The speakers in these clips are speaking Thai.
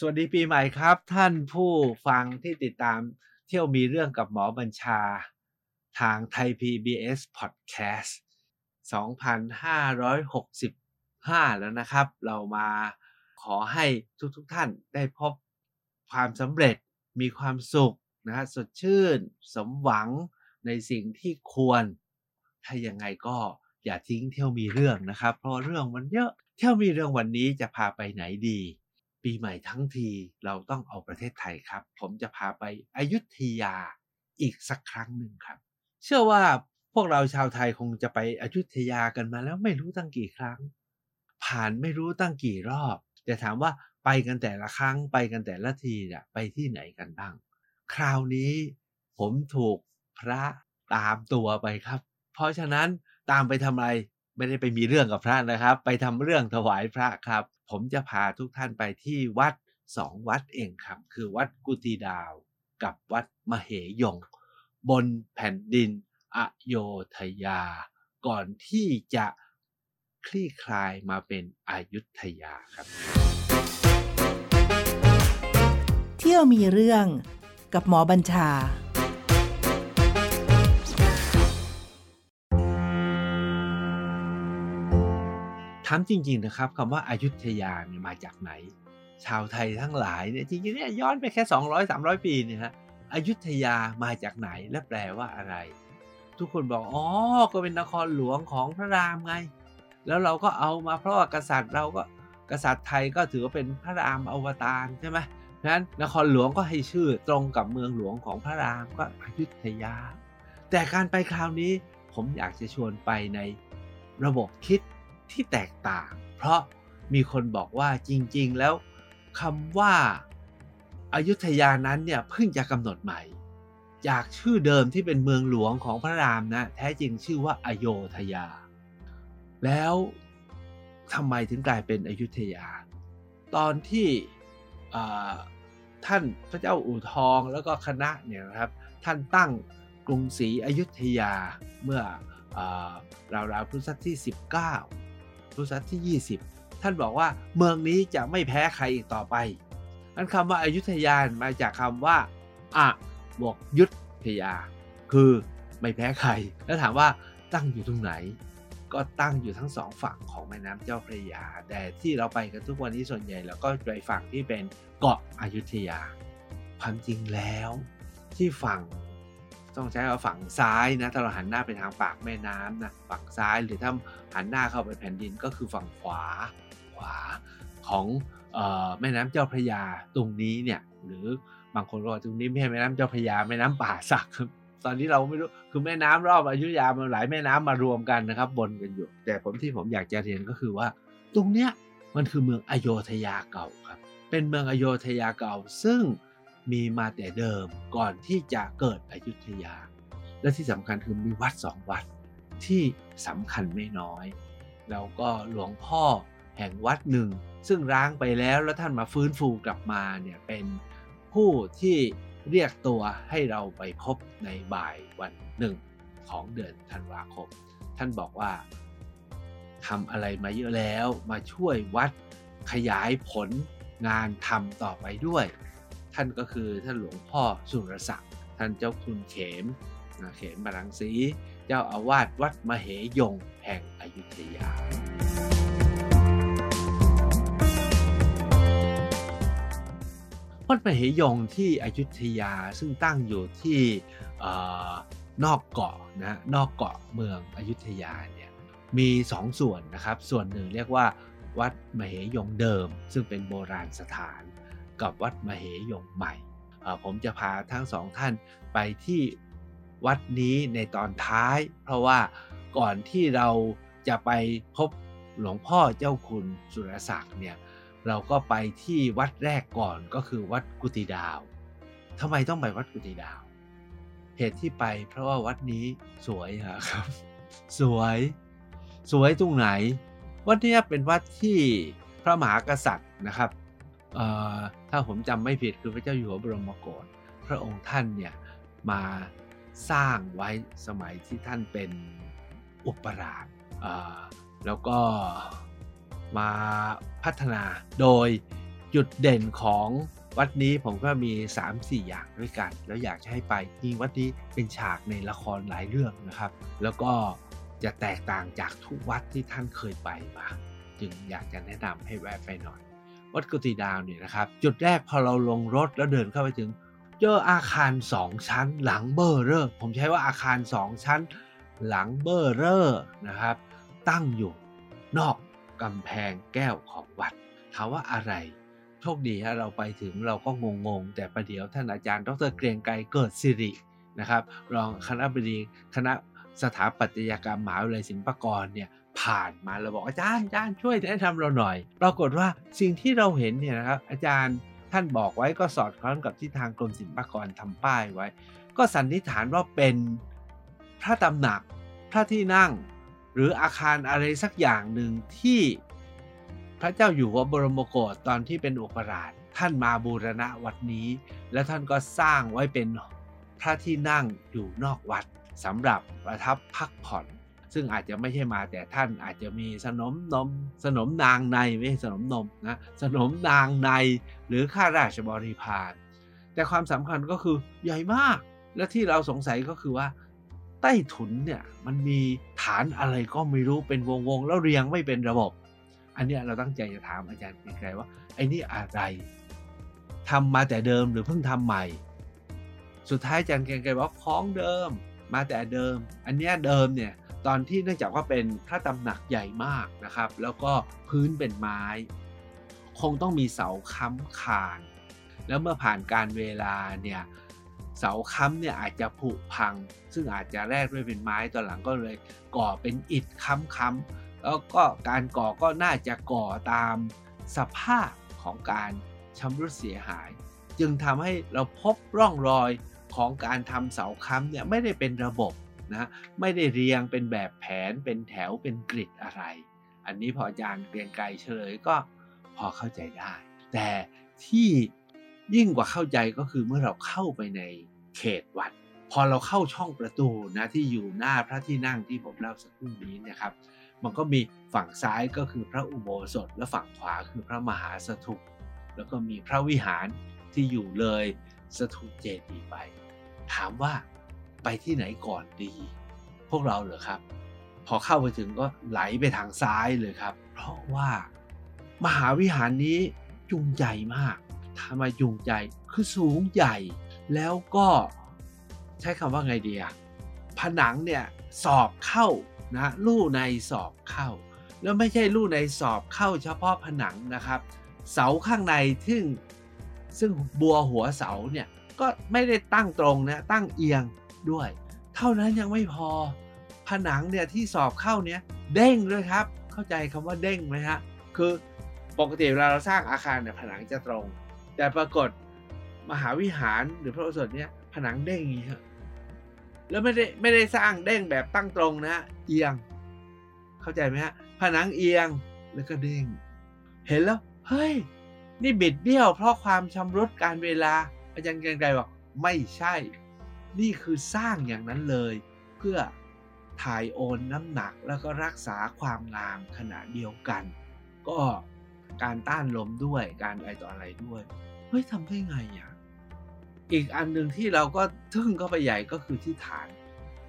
สวัสดีปีใหม่ครับ ท่านผู้ฟังที่ติดตามเที่ยวมีเรื่องกับหมอบัญชา ทางไทย PBS Podcast 2565 แล้วนะครับ เรามาขอให้ทุกๆทท่านได้พบความสำเร็จมีความสุขนะฮะสดชื่นสมหวังในสิ่งที่ควร ถ้ายังไงก็อย่าทิ้งเที่ยวมีเรื่องนะครับ เพราะเรื่องมันเยอะเที่ยวมีเรื่องวันนี้จะพาไปไหนดี ปีใหม่ทั้งทีเราต้องเอาประเทศไทยครับ ผมจะพาไปอยุธยาอีกสักครั้งหนึ่งครับ เชื่อว่าพวกเราชาวไทยคงจะไปอยุธยากันมาแล้วไม่รู้ตั้งกี่ครั้ง ผ่านไม่รู้ตั้งกี่รอบแต่ถามว่าไปกันแต่ละครั้งไปกันแต่ละทีเนี่ยไปที่ไหนกันบ้าง คราวนี้ผมถูกพระตามตัวไปครับ เพราะฉะนั้นตามไปทำอะไร ไม่ได้ไปมีเรื่องกับพระนะครับ ไปทำเรื่องถวายพระครับ ผมจะพาทุกท่านไปที่วัดสองวัดเองครับ คือวัดกุฏิดาวกับวัดมเหยง บนแผ่นดินอโยธยา ก่อนที่จะคลี่คลายมาเป็นอายุทยาครับ เที่ยวมีเรื่องกับหมอบัญชา ถามจริงๆนะครับคำว่าอายุทยาเนี่ยมาจากไหน ชาวไทยทั้งหลายเนี่ยจริงๆเนี่ยย้อนไปแค่ 200-300 ปีเนี่ยฮะอายุทยามาจากไหนและแปลว่าอะไร ทุกคนบอกอ๋อก็เป็นนครหลวงของพระรามไง แล้วเราก็เอามาเพราะว่ากษัตริย์เราก็กษัตริย์ไทยก็ถือว่าเป็นพระรามอวตารใช่ไหมนั้นนครหลวงก็ให้ชื่อตรงกับเมืองหลวงของพระรามก็อยุธยา แต่การไปคราวนี้ผมอยากจะชวนไปในระบบคิด ที่แตกต่าง เพราะมีคนบอกว่าจริง ๆ แล้วคำว่าอายุทยานั้นเนี่ยเพิ่งจะกำหนดใหม่ จากชื่อเดิมที่เป็นเมืองหลวงของพระรามนะแท้จริงชื่อว่าอโยธยา แล้วทำไมถึงกลายเป็นอยุธยา ตอนที่ท่านพระเจ้าอู่ทองแล้วก็คณะเนี่ยนะครับท่านตั้งกรุงศรีอยุธยาเมื่อราวๆพุทธศตวรรษที่ 19 ทศวรรษที่ 20 ท่านบอกว่าเมืองนี้จะไม่แพ้ใครอีกต่อไปอันคำว่าอายุทยามาจากคำว่าอะบวกยุทธยา คือไม่แพ้ใคร แล้วถามว่าตั้งอยู่ตรงไหน ก็ตั้งอยู่ทั้งสองฝั่งของแม่น้ำเจ้าพระยา แต่ที่เราไปกันทุกวันนี้ส่วนใหญ่เราก็ไปฝั่งที่เป็นเกาะอายุทยา ความจริงแล้วที่ฝั่ง ต้องใช้ว่าฝั่งซ้ายนะถ้าเราหันหน้าไปทางปากแม่น้ำนะฝั่งซ้ายหรือถ้าหันหน้าเข้าไปแผ่นดินก็คือฝั่งขวาขวาของแม่น้ำเจ้าพระยาตรงนี้เนี่ยหรือบางคนก็ตรงนี้ไม่ใช่แม่น้ำเจ้าพระยาแม่น้ำป่าสักตอนนี้เราไม่รู้คือแม่น้ำรอบอยุธยามันหลายแม่น้ำมารวมกันนะครับบนกันอยู่ แต่ผมที่ผมอยากจะเรียนก็คือว่า ตรงเนี้ยมันคือเมืองอโยธยาเก่าครับเป็นเมืองอโยธยาเก่า ซึ่ง มีมาแต่เดิมก่อนที่จะเกิดอยุธยา และที่สำคัญคือมีวัดสองวัดที่สำคัญไม่น้อย แล้วก็หลวงพ่อแห่งวัดหนึ่ง ซึ่งร้างไปแล้วแล้วท่านมาฟื้นฟูกลับมาเนี่ยเป็นผู้ที่เรียกตัวให้เราไปพบในบ่ายวันหนึ่งของเดือนธันวาคม ท่านบอกว่าทำอะไรมาเยอะแล้วมาช่วยวัดขยายผลงานทำต่อไปด้วย ท่านก็คือท่านหลวงพ่อสุรศักดิ์ท่านเจ้าคุณเขมเขมบารังสีเจ้าอาวาสวัดมเหยงแห่งอยุธยา วัดมเหยงที่อยุธยาซึ่งตั้งอยู่ที่นอกเกาะนะนอกเกาะเมืองอยุธยาเนี่ยมีสองส่วนนะครับ ส่วนหนึ่งเรียกว่าวัดมเหยงเดิม ซึ่งเป็นโบราณสถาน กับวัดมเหยงใหม่ ผมจะพาทั้งสองท่านไปที่วัดนี้ในตอนท้าย เพราะว่าก่อนที่เราจะไปพบหลวงพ่อเจ้าคุณสุรศักดิ์เนี่ยเราก็ไปที่วัดแรกก่อนก็คือวัดกุฏิดาวทำไมต้องไปวัดกุฏิดาว เหตุที่ไปเพราะว่าวัดนี้สวยครับ สวย สวยตรงไหน วัดนี้เป็นวัดที่พระมหากษัตริย์นะครับ ถ้าผมจำไม่ผิดคือพระเจ้าอยู่หัวบรมโกศพระองค์ท่านเนี่ยมาสร้างไว้สมัยที่ท่านเป็นอุปราชแล้วก็มาพัฒนาโดยจุดเด่นของวัดนี้ผมก็มี 3-4 อย่างด้วยกัน แล้วอยากจะให้ไปจริงวัดนี้เป็นฉากในละครหลายเรื่องนะครับ แล้วก็จะแตกต่างจากทุกวัดที่ท่านเคยไปมา จึงอยากจะแนะนำให้แวะไปหน่อย วัดกุฏิดาวเนี่ยนะครับจุดแรกพอเราลงรถแล้วเดินเข้าไปถึง เจออาคารสองชั้น หลังเบอร์เรอร์ผมใช้ว่าอาคารสองชั้น หลังเบอร์เรอร์นะครับ ตั้งอยู่นอกกำแพงแก้วของวัดถามว่าอะไรโชคดีฮะเราไปถึงเราก็งงๆ แต่ประเดี๋ยวท่านอาจารย์ ดรเกรียงไกรเกิดสิรินะครับรองคณบดีคณะสถาปัตยกรรมมหาวิทยาลัยศิลปากรเนี่ย ผ่านมาเราบอกอาจารย์อาจารย์ช่วยแนะนำเราหน่อย ปรากฏว่าสิ่งที่เราเห็นเนี่ยนะครับอาจารย์ท่านบอกไว้ก็สอดคล้องกับที่ทางกรมศิลปากรทำป้ายไว้ ก็สันนิษฐานว่าเป็นพระตำหนักพระที่นั่ง หรืออาคารอะไรสักอย่างหนึ่งที่พระเจ้าอยู่หัวบรมโกศตอนที่เป็นอุปราชท่านมาบูรณะวัดนี้ แล้วท่านก็สร้างไว้เป็นพระที่นั่งอยู่นอกวัดสำหรับประทับพักผ่อน ซึ่งอาจจะไม่ใช่มาแต่ท่านอาจจะมีสนมนมสนมนางในไม่ใช่สนมนมนะสนมนางในหรือข้าราชบริพารแต่ความสำคัญก็คือใหญ่มาก และที่เราสงสัยก็คือว่าใต้ถุนเนี่ยมันมีฐานอะไรก็ไม่รู้เป็นวงๆแล้วเรียงไม่เป็นระบบ อันนี้เราตั้งใจจะถามอาจารย์เกรียงไกรว่าไอ้นี่อะไรทำมาแต่เดิมหรือเพิ่งทำใหม่ สุดท้ายอาจารย์เกรงไกรบอกของเดิมมาแต่เดิม อันนี้เดิมเนี่ย ตอนที่เนื่องจากว่าเป็นพระตำหนักใหญ่มากนะครับ แล้วก็พื้นเป็นไม้ คงต้องมีเสาค้ำคาน แล้วเมื่อผ่านการเวลาเนี่ยเสาค้ำเนี่ยอาจจะผุพัง ซึ่งอาจจะแรกด้วยเป็นไม้ตอนหลังก็เลยก่อเป็นอิฐค้ำๆแล้วก็การก่อก็น่าจะก่อตามสภาพของการชำรุดเสียหาย จึงทำให้เราพบร่องรอยของการทำเสาค้ำเนี่ยไม่ได้เป็นระบบ นะไม่ได้เรียงเป็นแบบแผนเป็นแถวเป็นกริดอะไร อันนี้พออาจารย์เกรียงไกรเฉลยก็พอเข้าใจได้ แต่ที่ยิ่งกว่าเข้าใจก็คือเมื่อเราเข้าไปในเขตวัด พอเราเข้าช่องประตูนะที่อยู่หน้าพระที่นั่งที่ผมเล่าสักครู่นี้นะครับ มันก็มีฝั่งซ้ายก็คือพระอุโบสถ และฝั่งขวาคือพระมหาสถูปแล้วก็มีพระวิหารที่อยู่เลยสถูปเจดีย์ไป ถามว่า ไปที่ไหนก่อนดี พวกเราเหรอครับ พอเข้าไปถึงก็ไหลไปทางซ้ายเลยครับ เพราะว่ามหาวิหารนี้จุงใหญ่มากทำไมจุงใจคือสูงใหญ่ แล้วก็ใช้คำว่าไงดีอะผนังเนี่ยสอบเข้านะลู่ในสอบเข้า แล้วไม่ใช่ลู่ในสอบเข้าเฉพาะผนังนะครับ เสาข้างในซึ่งซึ่งบัวหัวเสาเนี่ยก็ไม่ได้ตั้งตรงนะตั้งเอียง ด้วย เท่านั้นยังไม่พอ ผนังเนี่ยที่สอบเข้าเนี่ยเด้งด้วยครับ เข้าใจคำว่าเด้งไหมฮะ คือปกติเวลาเราสร้างอาคารเนี่ยผนังจะตรง แต่ปรากฏมหาวิหารหรือพระอุโบสถเนี่ยผนังเด้งอย่างนี้แล้วไม่ได้ไม่ได้สร้างเด้งแบบตั้งตรงนะ เอียง เข้าใจไหมฮะ ผนังเอียงแล้วก็เด้ง เห็นแล้ว เฮ้ย นี่บิดเบี้ยวเพราะความชำรุดการเวลา อาจารย์เกรียงไกรบอกไม่ใช่ นี่คือสร้างอย่างนั้นเลย เพื่อถ่ายโอนน้ำหนักแล้วก็รักษาความงามขณะเดียวกัน ก็การต้านลมด้วยการอะไรต่ออะไรด้วยเฮ้ยทำได้ไงอะอีกอันหนึ่งที่เราก็ทึ่งเข้าไปใหญ่ก็คือที่ฐาน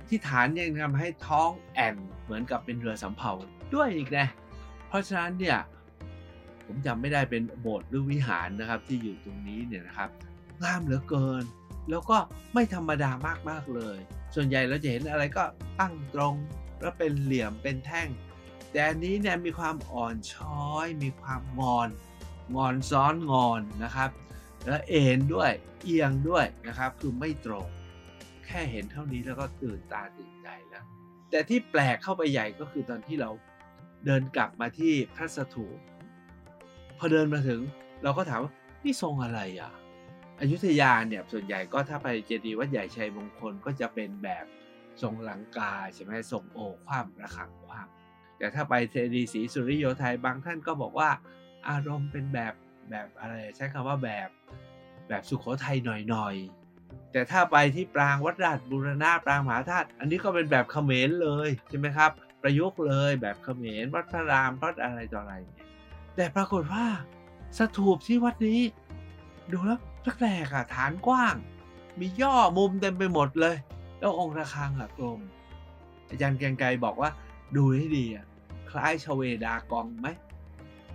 ที่ฐานยังทำให้ท้องแอนเหมือนกับเป็นเรือสำเภาด้วยอีกนะเพราะฉะนั้นเนี่ยผมจำไม่ได้เป็นโบสถ์หรือวิหารนะครับที่อยู่ตรงนี้เนี่ยนะครับงามเหลือเกิน แล้วก็ไม่ธรรมดามากๆเลย ส่วนใหญ่เราจะเห็นอะไรก็ตั้งตรงแล้วเป็นเหลี่ยมเป็นแท่ง แต่อันนี้เนี่ยมีความอ่อนช้อย มีความงอนงอนซ้อนงอนนะครับ แล้วเอ็นด้วยเอียงด้วยนะครับ คือไม่ตรง แค่เห็นเท่านี้แล้วก็ตื่นตาตื่นใจแล้ว แต่ที่แปลกเข้าไปใหญ่ก็คือตอนที่เราเดินกลับมาที่พระสถูปพอเดินมาถึงเราก็ถามว่านี่ทรงอะไรอะ อยุธยาเนี่ยส่วนใหญ่ก็ถ้าไปเจดีย์วัดใหญ่ชัยมงคลก็จะเป็นแบบทรงหลังกาใช่ไหมทรงโอคว่ำระฆังคว่ำแต่ถ้าไปเจดีย์ศรีสุริโยไทยบางท่านก็บอกว่า อารมณ์เป็นแบบแบบอะไรใช้คำว่าแบบแบบสุขโขทัยหน่อยๆ แต่ถ้าไปที่ปรางวัดราชบูรณะปรางมหาธาตุอันนี้ก็เป็นแบบเขมรเลยใช่ไหมครับ ประยุกต์เลยแบบเขมรวัดพระรามวัดอะไรต่ออะไรเนี่ยแต่ปรากฏว่าสถูปที่วัดนี้ ดูแล้ว แปลกๆอะฐานกว้าง มีย่อมุมเต็มไปหมดเลย แล้วองค์ระฆังอะกลมอาจารย์แกงไกรบอกว่า ดูให้ดีอะคล้ายชเวดากองไหม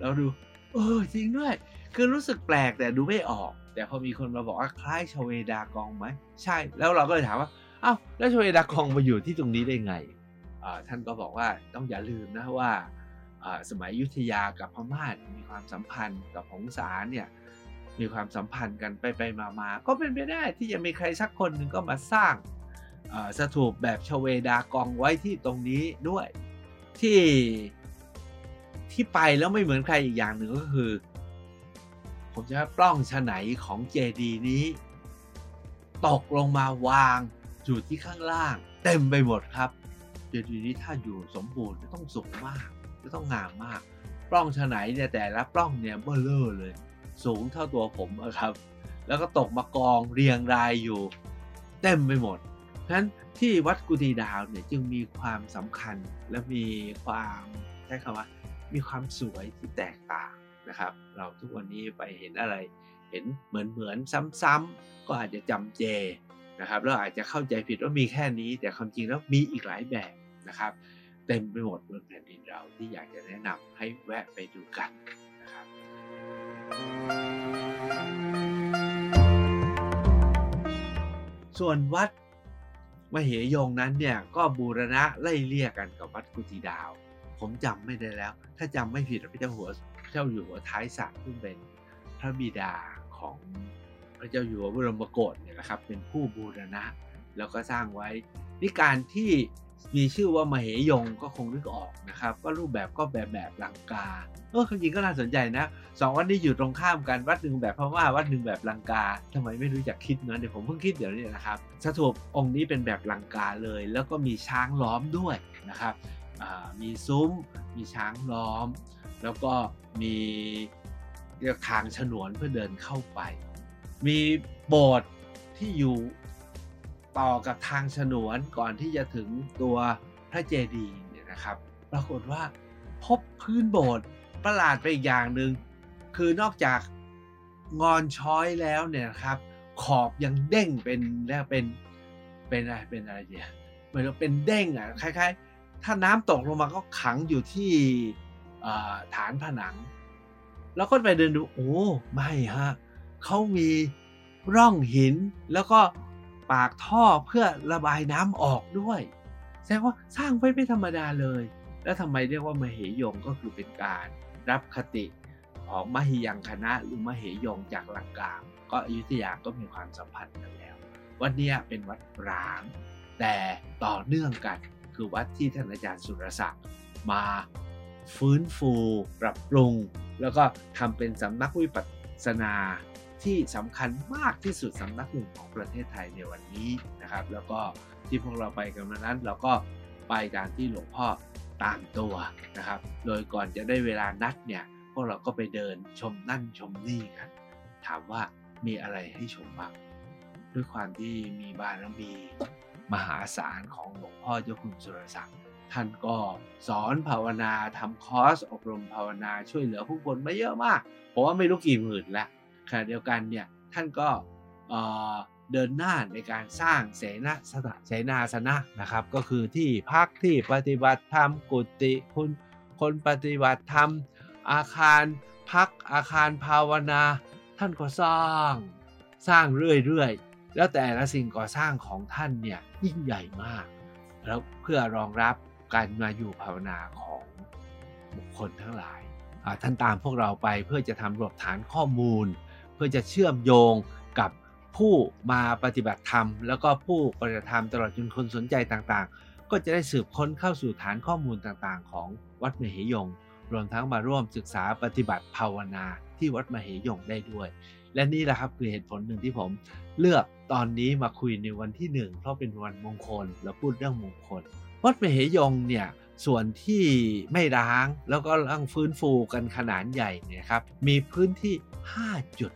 เราดู เออจริงด้วย คือรู้สึกแปลกแต่ดูไม่ออก แต่พอมีคนมาบอกว่าคล้ายชเวดากองไหมใช่แล้วเราก็เลยถามว่าอ้าวแล้วชเวดากองมาอยู่ที่ตรงนี้ได้ไงท่านก็บอกว่าต้องอย่าลืมนะว่าสมัยยุทธยากับพม่ามีความสัมพันธ์กับหงสาเนี่ย มีความสัมพันธ์กันไปไปมามาก็เป็นไปได้ที่จะมีใครสักคนหนึ่งก็มาสร้างสถูปแบบชเวดากองไว้ที่ตรงนี้ด้วยที่ที่ไปแล้วไม่เหมือนใครอีกอย่างหนึ่งก็คือ ผมจะปล้องฉไหนของเจดีนี้ ตกลงมาวางอยู่ที่ข้างล่าง เต็มไปหมดครับ เจดีนี้ถ้าอยู่สมบูรณ์จะต้องสูงมากจะต้องงามมาก ปล้องฉไหนเนี่ยแต่ละปล้องเนี่ยเบลเลอเลย สูงเท่าตัวผมนะครับ แล้วก็ตกมากองเรียงรายอยู่เต็มไปหมดฉะนั้นที่วัดกุฏิดาวเนี่ยจึงมีความสำคัญและมีความใช้คำว่า มีความสวยที่แตกต่างนะครับ เราทุกวันนี้ไปเห็นอะไร เห็นเหมือนเหมือนซ้ำๆก็อาจจะจำเจนะครับแล้วอาจจะเข้าใจผิดว่ามีแค่นี้ แต่ความจริงแล้วมีอีกหลายแบบนะครับ เต็มไปหมดบนแผ่นดินเราที่อยากจะแนะนำให้แวะไปดูกันนะครับ ส่วนวัดมเหยงนั้นเนี่ยก็บูรณะไล่เลี่ยกันกับวัดกุฏิดาว ผมจำไม่ได้แล้ว ถ้าจำไม่ผิดพระเจ้าหัวเจ้าอยู่หัวท้ายสัตว์ซึ่งเป็นพระบิดาของพระเจ้าอยู่หัวบรมโกศเนี่ยนะครับเป็นผู้บูรณะแล้วก็สร้างไว้นี่การที่ มีชื่อว่ามเหยงก็คงนึกออกนะครับ ก็รูปแบบก็แบบแบบลังกาเออจริงก็น่าสนใจนะสองวัดนี้อยู่ตรงข้ามกันวัดหนึ่งแบบพม่าวัดหนึ่งแบบลังกาทำไมไม่รู้จักคิดนะเดี๋ยวผมเพิ่งคิดเดี๋ยวนี้นะครับสถูปองค์นี้เป็นแบบลังกาเลย แล้วก็มีช้างล้อมด้วยนะครับมีซุ้ม มีช้างล้อม แล้วก็มีทางฉนวนเพื่อเดินเข้าไป มีโบสถ์ที่อยู่ ต่อกับทางฉนวนก่อนที่จะถึงตัวพระเจดีย์เนี่ยนะครับ ปรากฏว่าพบพื้นโบสถ์ประหลาดไปอีกอย่างหนึ่งคือนอกจากงอนช้อยแล้วเนี่ยครับ ขอบยังเด้งเป็นแล้วเป็นเป็นอะไรเป็นอะไรเนี่ยเหมือนเป็นเด้งอะคล้ายๆ ถ้าน้ำตกลงมาก็ขังอยู่ที่ฐานผนัง แล้วก็ไปเดินดูโอ้ไม่ฮะเขามีร่องหินแล้วก็ ปากท่อเพื่อระบายน้ำออกด้วย แสดงว่าสร้างไว้ไม่ธรรมดาเลย แล้วทำไมเรียกว่ามเหยงก็คือเป็นการรับคติของมหิยังคณะหรือมเหยงจากหลังกาก็อยุธยาก็มีความสัมพันธ์กันแล้ว วันนี้เป็นวัดร้าง แต่ต่อเนื่องกันคือวัดที่ท่านอาจารย์สุรศักดิ์มาฟื้นฟู ปรับปรุง แล้วก็ทำเป็นสำนักวิปัสสนา ที่สำคัญมากที่สุดสำนักหนึ่งของประเทศไทยในวันนี้นะครับ แล้วก็ที่พวกเราไปกันมานั้น เราก็ไปตามที่หลวงพ่อตามตัวนะครับ โดยก่อนจะได้เวลานัดเนี่ยพวกเราก็ไปเดินชมนั่นชมนี่กัน ถามว่ามีอะไรให้ชมบ้างด้วยความที่มีบารมีมหาศาลของหลวงพ่อเจ้าคุณสุรศักดิ์ท่านก็สอนภาวนาทำคอร์สอบรมภาวนาช่วยเหลือผู้คนมาเยอะมากผมว่าไม่รู้กี่หมื่นแล้ว ขณะเดียวกันเนี่ยท่านก็เดินหน้าในการสร้างเสนาสถเสนาสนะนะครับ ก็คือที่พักที่ปฏิบัติธรรมกุฏิคุณคนปฏิบัติธรรม อาคารพักอาคารภาวนา ท่านก็สร้างสร้างเรื่อยๆ แล้วแต่ละสิ่งก่อสร้างของท่านเนี่ยยิ่งใหญ่มาก แล้วเพื่อรองรับการมาอยู่ภาวนาของบุคคลทั้งหลาย ท่านตามพวกเราไปเพื่อจะทำรวบฐานข้อมูล พื่อจะเชื่อมโยงกับผู้มาปฏิบัติธรรม แล้วก็ผู้ปฏิบัติธรรมตลอดจนคนสนใจต่างๆ ก็จะได้สืบค้นเข้าสู่ฐานข้อมูลต่างๆ ของวัดมเหยง รวมทั้งมาร่วมศึกษาปฏิบัติภาวนาที่วัดมเหยงได้ด้วย และนี่แหละครับคือเหตุผลหนึ่งที่ผมเลือกตอนนี้มาคุยในวันที่หนึ่งเพราะเป็นวันมงคลและพูดเรื่องมงคล วัดมเหยงเนี่ยส่วนที่ไม่ร้างแล้วก็ร่างฟื้นฟูกันขนาดใหญ่เนี่ยครับมีพื้นที่ 5 จุด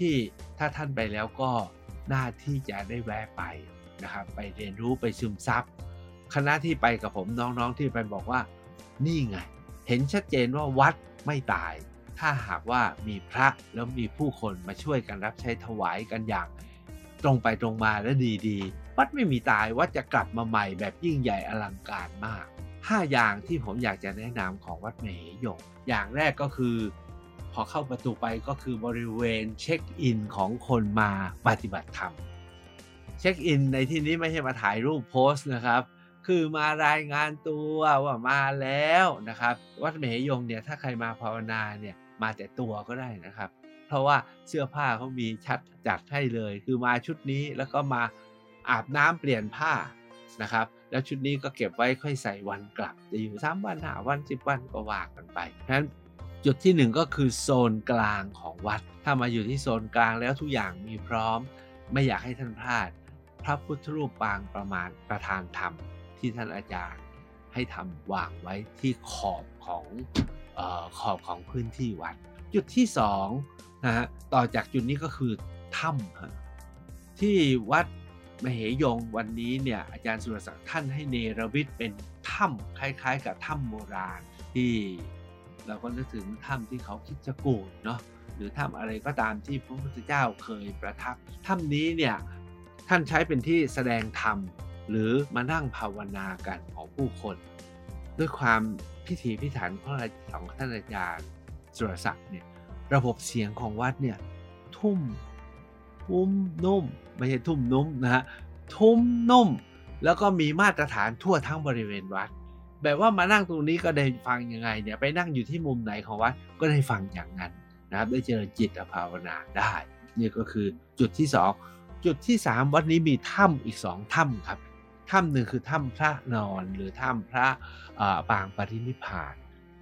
ที่ถ้าท่านไปแล้วก็น่าที่จะได้แวะไปนะครับ ไปเรียนรู้ไปซึมซับคณะที่ไปกับผมน้องๆที่ไปบอกว่า นี่ไง เห็นชัดเจนว่าวัดไม่ตาย ถ้าหากว่ามีพระแล้วมีผู้คนมาช่วยกันรับใช้ถวายกันอย่าง ตรงไปตรงมาและดีๆ วัดไม่มีตายวัดจะกลับมาใหม่แบบยิ่งใหญ่อลังการมาก 5 อย่างที่ผมอยากจะแนะนำของวัดเมหยงอย่างแรกก็คือ อเข้าประตูไปก็คือบริเวณเช็คอินของคนมาปฏิบัติธรรม เช็คอินในที่นี้ไม่ใช่มาถ่ายรูปโพสต์นะครับ คือมารายงานตัวว่ามาแล้วนะครับ วัดเมหยงเนี่ยถ้าใครมาภาวนาเนี่ยมาแต่ตัวก็ได้นะครับ เพราะว่าเสื้อผ้าเขามีชัดจัดให้เลย คือมาชุดนี้แล้วก็มาอาบน้ำเปลี่ยนผ้านะครับ แล้วชุดนี้ก็เก็บไว้ค่อยใส่วันกลับ จะอยู่สามวันหาวันสิบวันก็ว่ากันไปเพราะฉะนั้น จุดที่หนึ่งก็คือโซนกลางของวัด ถ้ามาอยู่ที่โซนกลางแล้วทุกอย่างมีพร้อม ไม่อยากให้ท่านพลาด พระพุทธรูปปางประมาณประธานธรรมที่ท่านอาจารย์ให้ทำวางไว้ที่ขอบของออขอบของพื้นที่วัด จุดที่สองนะฮะต่อจากจุดนี้ก็คือถ้ำที่วัดมเหยงวันนี้เนี่ยอาจารย์สุรศักดิ์ท่านให้เนรวิทย์เป็นถ้ำคล้ายๆ กับถ้ำโบราณที่ เราก็นึกถึงถ้ำที่เขาคิดจะกูดเนาะหรือถ้ำอะไรก็ตามที่พระพุทธเจ้าเคยประทับถ้ำนี้เนี่ยท่านใช้เป็นที่แสดงธรรม หรือมานั่งภาวนากันของผู้คน ด้วยความพิถีพิถันของของท่านอาจารย์สุรศักดิ์เนี่ยระบบเสียงของวัดเนี่ยทุ่มทุ่มนุ่มไม่ใช่ทุ่มนุ่มนะฮะทุ่มนุ่ม แล้วก็มีมาตรฐานทั่วทั้งบริเวณวัด แบบว่ามานั่งตรงนี้ก็ได้ฟังยังไงเนี่ยไปนั่งอยู่ที่มุมไหนของวัดก็ได้ฟังอย่างนั้นนะครับ ได้เจริญจิตภาวนาได้นี่ก็คือจุดที่ 2 จุดที่ 3 วัดนี้มีถ้ำอีก 2 ถ้ำครับถ้ำหนึ่งคือถ้ำพระนอนหรือถ้ำพระปางปรินิพาน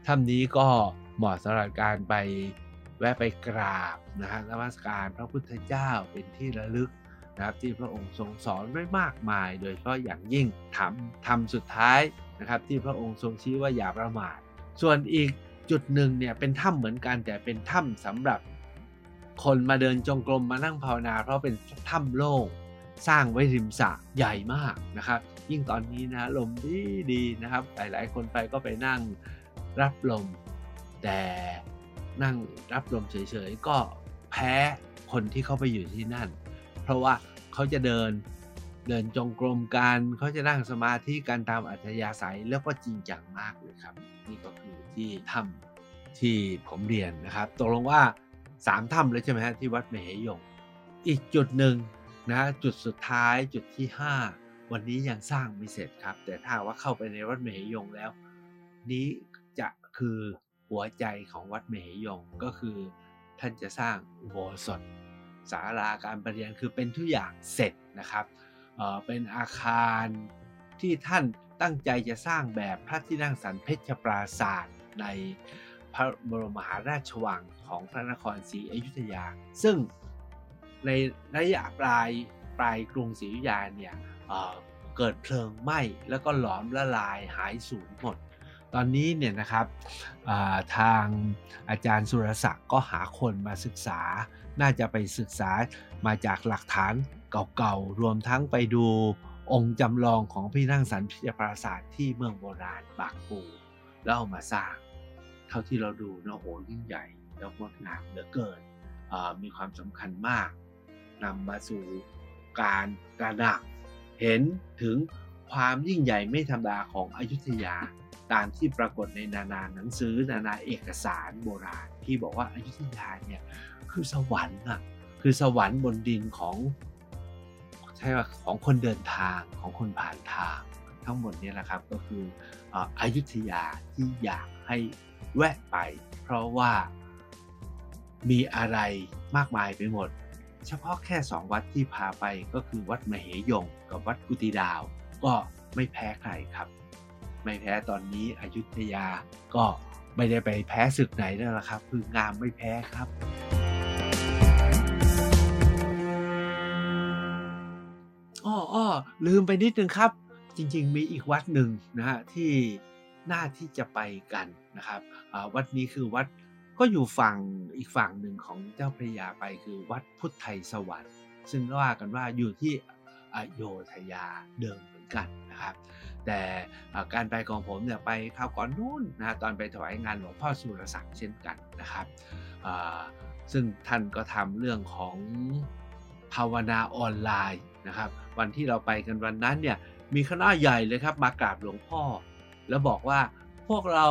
ถ้ำนี้ก็เหมาะสำหรับการไปแวะไปกราบนะฮะนมัสการพระพุทธเจ้าเป็นที่ระลึกนะครับที่พระองค์ทรงสอนไว้มากมาย โดยเฉพาะอย่างยิ่งทำทำสุดท้าย นะครับที่พระองค์ทรงชี้ว่าอย่าประมาท ส่วนอีกจุดหนึ่งเนี่ยเป็นถ้ำเหมือนกันแต่เป็นถ้ำสำหรับคนมาเดินจงกรมมานั่งภาวนา เพราะเป็นถ้ำโล่งสร้างไว้ริมสระใหญ่มากนะครับ ยิ่งตอนนี้นะลมดีดีนะครับ หลายๆ คนไปก็ไปนั่งรับลม แต่นั่งรับลมเฉยๆ ก็แพ้คนที่เขาไปอยู่ที่นั่น เพราะว่าเขาจะเดิน เดินจงกรมกันเขาจะนั่งสมาธิกันตามอัธยาศัยแล้วก็จริงจังมากเลยครับ นี่ก็คือที่ถ้ำที่ผมเรียนนะครับตกลงว่าสามถ้ำเลยใช่ไหมฮะที่วัดเมหยง อีกจุดหนึ่งนะจุดสุดท้ายจุดที่ 5 วันนี้ยังสร้างไม่เสร็จครับ แต่ถ้าว่าเข้าไปในวัดเมหยงแล้ว นี้จะคือหัวใจของวัดเมหยงก็คือท่านจะสร้างอุโบสถศาลาการประเรียนคือเป็นทุกอย่างเสร็จนะครับ เป็นอาคารที่ท่านตั้งใจจะสร้างแบบพระที่นั่งสันเพชรปราศาสตร์ในพระบรมหาราชวังของพระนครศรีอยุธยา ซึ่งในระยะปลายปลายกรุงศรีอยุธยาเนี่ยเเกิดเพลิงไหม้แล้วก็หลอมละลายหายสูญหมด ตอนนี้เนี่ยนะครับทางอาจารย์สุรศักดิ์ก็หาคนมาศึกษา น่าจะไปศึกษามาจากหลักฐาน เก่าๆ รวมทั้งไปดูองค์จำลองของพี่นั่งสันพิจปราศาสตร์ที่เมืองโบราณบากปูแล้วเอามาสร้าง เท่าที่เราดูนะโหยิ่งใหญ่ แล้วงดงามเหลือเกินมีความสำคัญมากนำมาสู่การกระดักเห็นถึงความยิ่งใหญ่ไม่ธรรมดาของอยุธยา ตามที่ปรากฏในนานาหนังสือนานาเอกสารโบราณที่บอกว่าอายุธยาเนี่ยคือสวรรค์อะคือสวรรค์บนดินของ ใช่ว่าของคนเดินทางของคนผ่านทาง ทั้งหมดนี้แหละครับก็คืออายุทยาที่อยากให้แวะไป เพราะว่ามีอะไรมากมายไปหมด เฉพาะแค่สองวัดที่พาไปก็คือวัดมเหยง กับวัดกุติดาว ก็ไม่แพ้ใครครับ ไม่แพ้ตอนนี้อยุธยาก็ไม่ได้ไปแพ้ศึกไหนแล้วละครับ คืองามไม่แพ้ครับ อ้ออลืมไปนิดนึงครับ จริง ๆ มีอีกวัดหนึ่งนะฮะที่น่าที่จะไปกันนะครับวัดนี้คือวัดก็อยู่ฝั่งอีกฝั่งหนึ่งของเจ้าพระยาไปคือวัดพุทธไทยสวรรค์ซึ่งว่ากันว่าอยู่ที่อโยธยาเดิมเหมือนกันนะครับ แต่การไปของผมเนี่ยไปคราวก่อนนู้นนะตอนไปถวายงานหลวงพ่อสุรศักดิ์เช่นกันนะครับซึ่งท่านก็ทำเรื่องของภาวนาออนไลน์นะครับ วันที่เราไปกันวันนั้นเนี่ยมีคณะใหญ่เลยครับมากราบหลวงพ่อ แล้วบอกว่าพวกเรา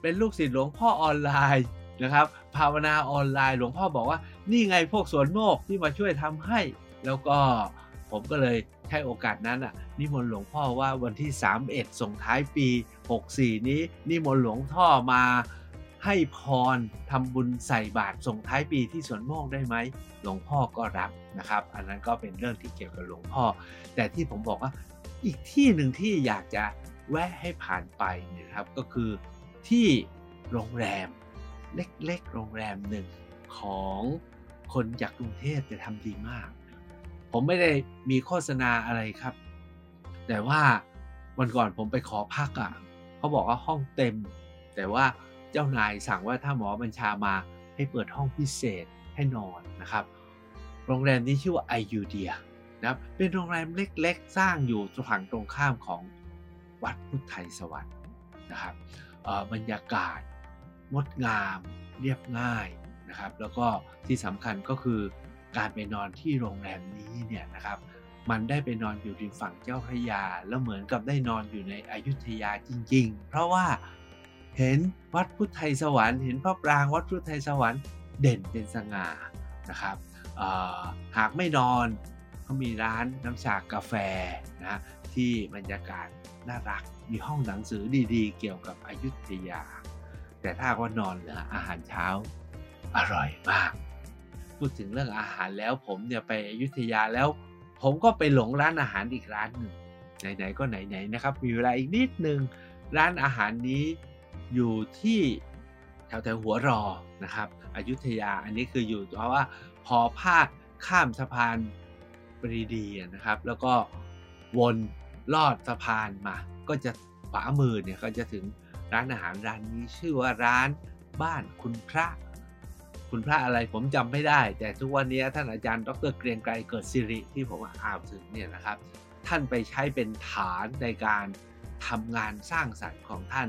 เป็นลูกศิษย์หลวงพ่อออนไลน์นะครับ ภาวนาออนไลน์หลวงพ่อบอกว่า นี่ไงพวกสวนโมกที่มาช่วยทำให้ แล้วก็ผมก็เลยใช้โอกาสนั้นอะนิมนต์หลวงพ่อว่าวันที่ 31 ส่งท้ายปี 64 นี้นิมนต์หลวงพ่อมา ให้พรทำบุญใส่บาตรส่งท้ายปีที่สวนโมกได้ไหมหลวงพ่อก็รับนะครับ อันนั้นก็เป็นเรื่องที่เกี่ยวกับหลวงพ่อ แต่ที่ผมบอกว่าอีกที่หนึ่งที่อยากจะแวะให้ผ่านไปนี่ยครับ ก็คือที่โรงแรมเล็กๆ โรงแรมหนึ่งของคนจากกรุงเทพจะทำดีมาก ผมไม่ได้มีโฆษณาอะไรครับ แต่ว่าวันก่อนผมไปขอพักอะ่ะเขาบอกว่าห้องเต็ม แต่ว่า จ้านายสั่งว่าถ้าหมอบัญชามาให้เปิดห้องพิเศษให้นอนนะครับ โรงแรมนี้ชื่อว่าไอยูเดียนะครับเป็นโรงแรมเล็กๆ สร้างอยู่ฝั่งตรงข้ามของวัดพุทธไทยสวรรค์นะครับบรรยากาศงดงามเรียบง่ายนะครับ แล้วก็ที่สำคัญก็คือการไปนอนที่โรงแรมนี้เนี่ยนะครับมันได้ไปนอนอยู่ริมฝั่งเจ้าพระยา แล้วเหมือนกับได้นอนอยู่ในอยุธยาจริง ๆ เพราะว่า เห็นวัดพุทธไทยสวรรค์ เห็นพระปรางวัดพุทธไทยสวรรค์เด่นเป็นสง่านะครับหากไม่นอนเขามีร้านน้ำชากาแฟนะที่บรรยากาศน่ารักมีห้องหนังสือดีๆ เกี่ยวกับอยุธยา แต่ถ้าว่านอนเหลืออาหารเช้าอร่อยมาก พูดถึงเรื่องอาหารแล้วผมเนี่ยไปอยุธยาแล้ว ผมก็ไปหลงร้านอาหารอีกร้านหนึ่งไหนๆก็ไหนๆนะครับ มีเวลาอีกนิดนึงร้านอาหารนี้ อยู่ที่แถวแถวหัวรอนะครับอยุธยาอันนี้คืออยู่เพราะว่าพอพาข้ามสะพานปรีดีนะครับ แล้วก็วนลอดสะพานมา ก็จะขวามือเนี่ยก็จะถึงร้านอาหารร้านนี้ชื่อว่าร้านบ้านคุณพระ คุณพระอะไรผมจำไม่ได้ แต่ทุกวันนี้ท่านอาจารย์ดรเกรียงไกรเกิดสิริที่ผมอ่านถึงเนี่ยนะครับ ท่านไปใช้เป็นฐานในการทำงานสร้างสรรค์ของท่าน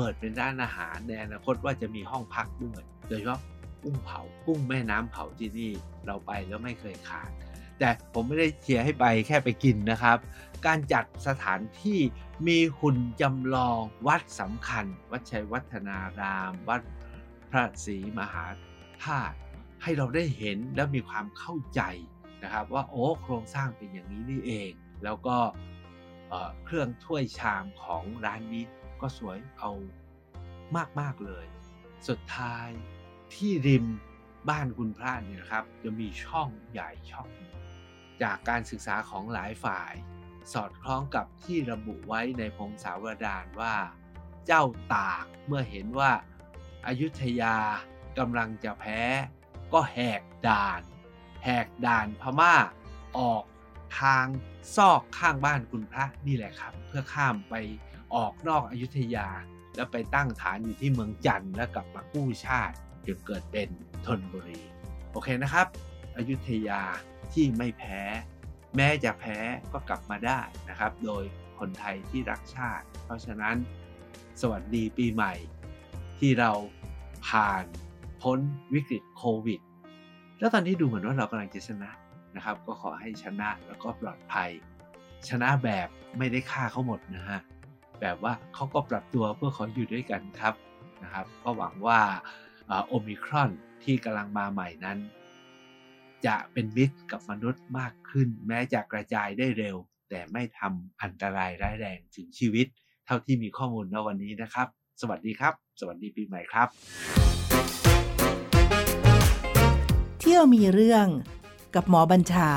เปิดเป็นร้านอาหารในอนาคตว่าจะมีห้องพักด้วยโดยเฉพาะกุ้งเผากุ้งแม่น้ำเผาที่นี่เราไปแล้วไม่เคยขาด แต่ผมไม่ได้เชียร์ให้ไปแค่ไปกินนะครับ การจัดสถานที่มีหุ่นจำลองวัดสำคัญ วัดชัยวัฒนาราม วัดพระศรีมหาธาตุให้เราได้เห็นและมีความเข้าใจนะครับ ว่าโอ้โครงสร้างเป็นอย่างนี้นี่เอง แล้วก็เครื่องถ้วยชามของร้านนี้ ก็สวยเอามาก ๆ เลย สุดท้ายที่ริมบ้านคุณพระเนี่ยครับ จะมีช่องใหญ่ช่องจากการศึกษาของหลายฝ่าย สอดคล้องกับที่ระบุไว้ในพงศาวดารว่า เจ้าตากเมื่อเห็นว่าอายุทยากำลังจะแพ้ ก็แหกด่าน แหกด่านพม่าออกทางซอกข้างบ้านคุณพระนี่แหละครับ เพื่อข้ามไป ออกนอกอยุทยา แล้วไปตั้งฐานอยู่ที่เมืองจันทร์แล้วกลับมากู้ชาติจนเกิดเป็นธนบุรี โอเคนะครับ อยุธยาที่ไม่แพ้ แม้จะแพ้ก็กลับมาได้นะครับ โดยคนไทยที่รักชาติ เพราะฉะนั้นสวัสดีปีใหม่ ที่เราผ่านพ้นวิกฤตโควิด แล้วตอนนี้ดูเหมือนว่าเรากำลังจะชนะนะครับ ก็ขอให้ชนะแล้วก็ปลอดภัย ชนะแบบไม่ได้ฆ่าเขาหมดนะฮะ แบบว่าเขาก็ปรับตัวเพื่อเขาอยู่ด้วยกันครับนะครับก็หวังว่าโอมิครอนที่กำลังมาใหม่นั้น จะเป็นมิตรกับมนุษย์มากขึ้น แม้จะกระจายได้เร็ว แต่ไม่ทำอันตรายร้ายแรงถึงชีวิต เท่าที่มีข้อมูลณวันนี้นะครับ สวัสดีครับ สวัสดีปีใหม่ครับ เที่ยวมีเรื่องกับหมอบัญชา